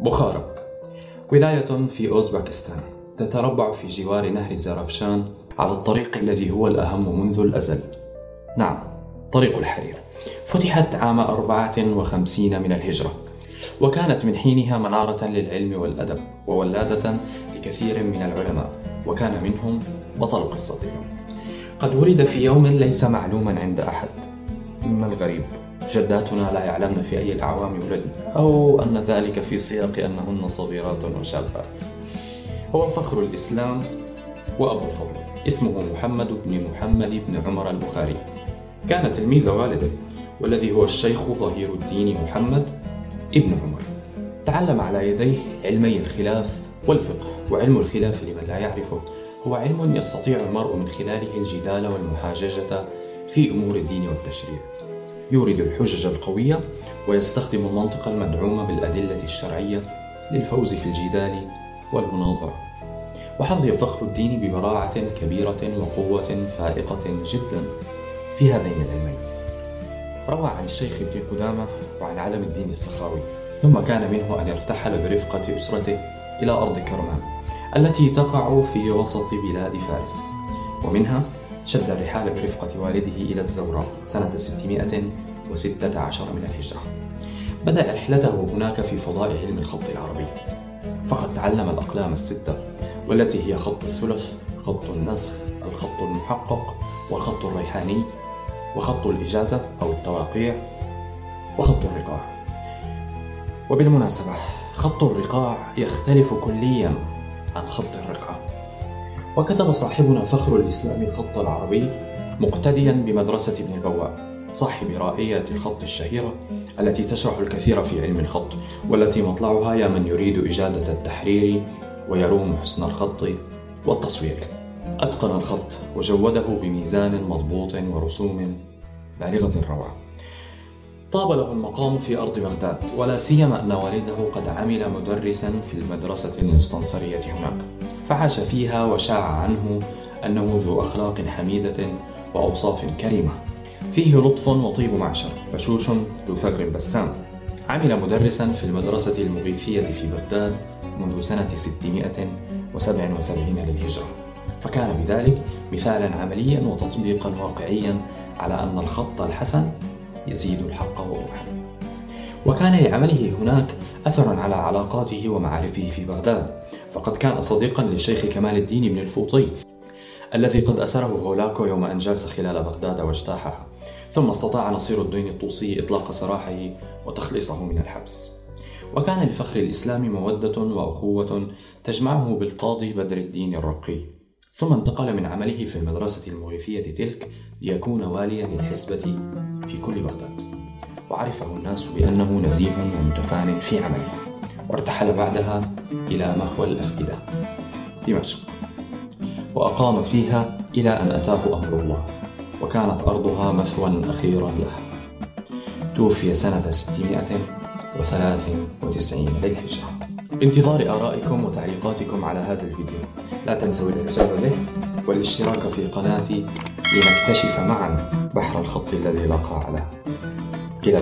بخارى ولاية في أوزبكستان تتربع في جوار نهر زرافشان على الطريق الذي هو الأهم منذ الأزل. نعم طريق الحرير. فتحت عام 54 من الهجرة وكانت من حينها منارة للعلم والأدب وولادة لكثير من العلماء وكان منهم بطل قصتهم. قد ولد في يوم ليس معلوما عند أحد مما الغريب جداتنا لا يعلمن في أي الأعوام ولدن أو أن ذلك في سياق أنهن صغيرات وشابات. هو فخر الإسلام وأبو فضل اسمه محمد بن محمد بن عمر البخاري. كان تلميذ والده والذي هو الشيخ ظهير الدين محمد ابن عمر. تعلم على يديه علمي الخلاف والفقه وعلم الخلاف لمن لا يعرفه. هو علم يستطيع المرء من خلاله الجدال والمحاججة في أمور الدين والتشريع. يورد الحجج القوية ويستخدم المنطق المدعوم بالأدلة الشرعية للفوز في الجدال والمناظرة. وحظي فخر الدين ببراعة كبيرة وقوة فائقة جدا في هذين العلمين. روى عن الشيخ ابن قدامة وعن علم الدين السخاوي ثم كان منه أن يرتحل برفقة أسرته إلى أرض كرمان التي تقع في وسط بلاد فارس ومنها شد الرحال برفقة والده إلى الزوراء سنة 616 من الهجرة. بدأ رحلته هناك في فضاء علم الخط العربي. فقد تعلم الأقلام الستة والتي هي خط الثلث خط النسخ الخط المحقق والخط الريحاني وخط الإجازة أو التواقيع وخط الرقاع. وبالمناسبة خط الرقاع يختلف كليا عن خط الرقعة وكتب صاحبنا فخر الإسلام الخط العربي مقتديا بمدرسة ابن البواء صاحب رائية الخط الشهيرة التي تشرح الكثير في علم الخط والتي مطلعها يا من يريد إجادة التحرير ويروم حسن الخط والتصوير. أتقن الخط وجوده بميزان مضبوط ورسوم بالغة الروعة. طاب له المقام في أرض بغداد ولا سيما أن والده قد عمل مدرسا في المدرسة المستنصرية هناك. فعاش فيها وشاع عنه ذو أخلاق حميدة وأوصاف كريمة. فيه لطف وطيب معشر بشوش ذو ثغر بسام. عمل مدرسا في المدرسة المغيثية في بغداد منذ سنة 677 للهجرة. فكان بذلك مثالا عمليا وتطبيقا واقعيا على أن الخط الحسن يزيد الحق وضوحا وكان لعمله هناك أثرا على علاقاته ومعارفه في بغداد. فقد كان صديقا للشيخ كمال الدين بن الفوطي الذي قد أسره هولاكو يوم أن جاس خلال بغداد واجتاحها ثم استطاع نصير الدين الطوسي إطلاق سراحه وتخليصه من الحبس. وكان لفخر الإسلام مودة وأخوة تجمعه بالقاضي بدر الدين الرقي. ثم انتقل من عمله في المدرسة المغيثية تلك ليكون واليا للحسبة في كل بغداد. وعرفه الناس بأنه نزيه ومتفان في عمله وارتحل بعدها إلى مهوى الأفئدة دمشق. وأقام فيها إلى أن أتاه أمر الله وكانت أرضها مثوى أخيرا له. توفي سنة 693 للهجرة. بانتظار آرائكم وتعليقاتكم على هذا الفيديو. لا تنسوا الإعجاب به والاشتراك في قناتي لنكتشف معا بحر الخط الذي لا قاع له 一个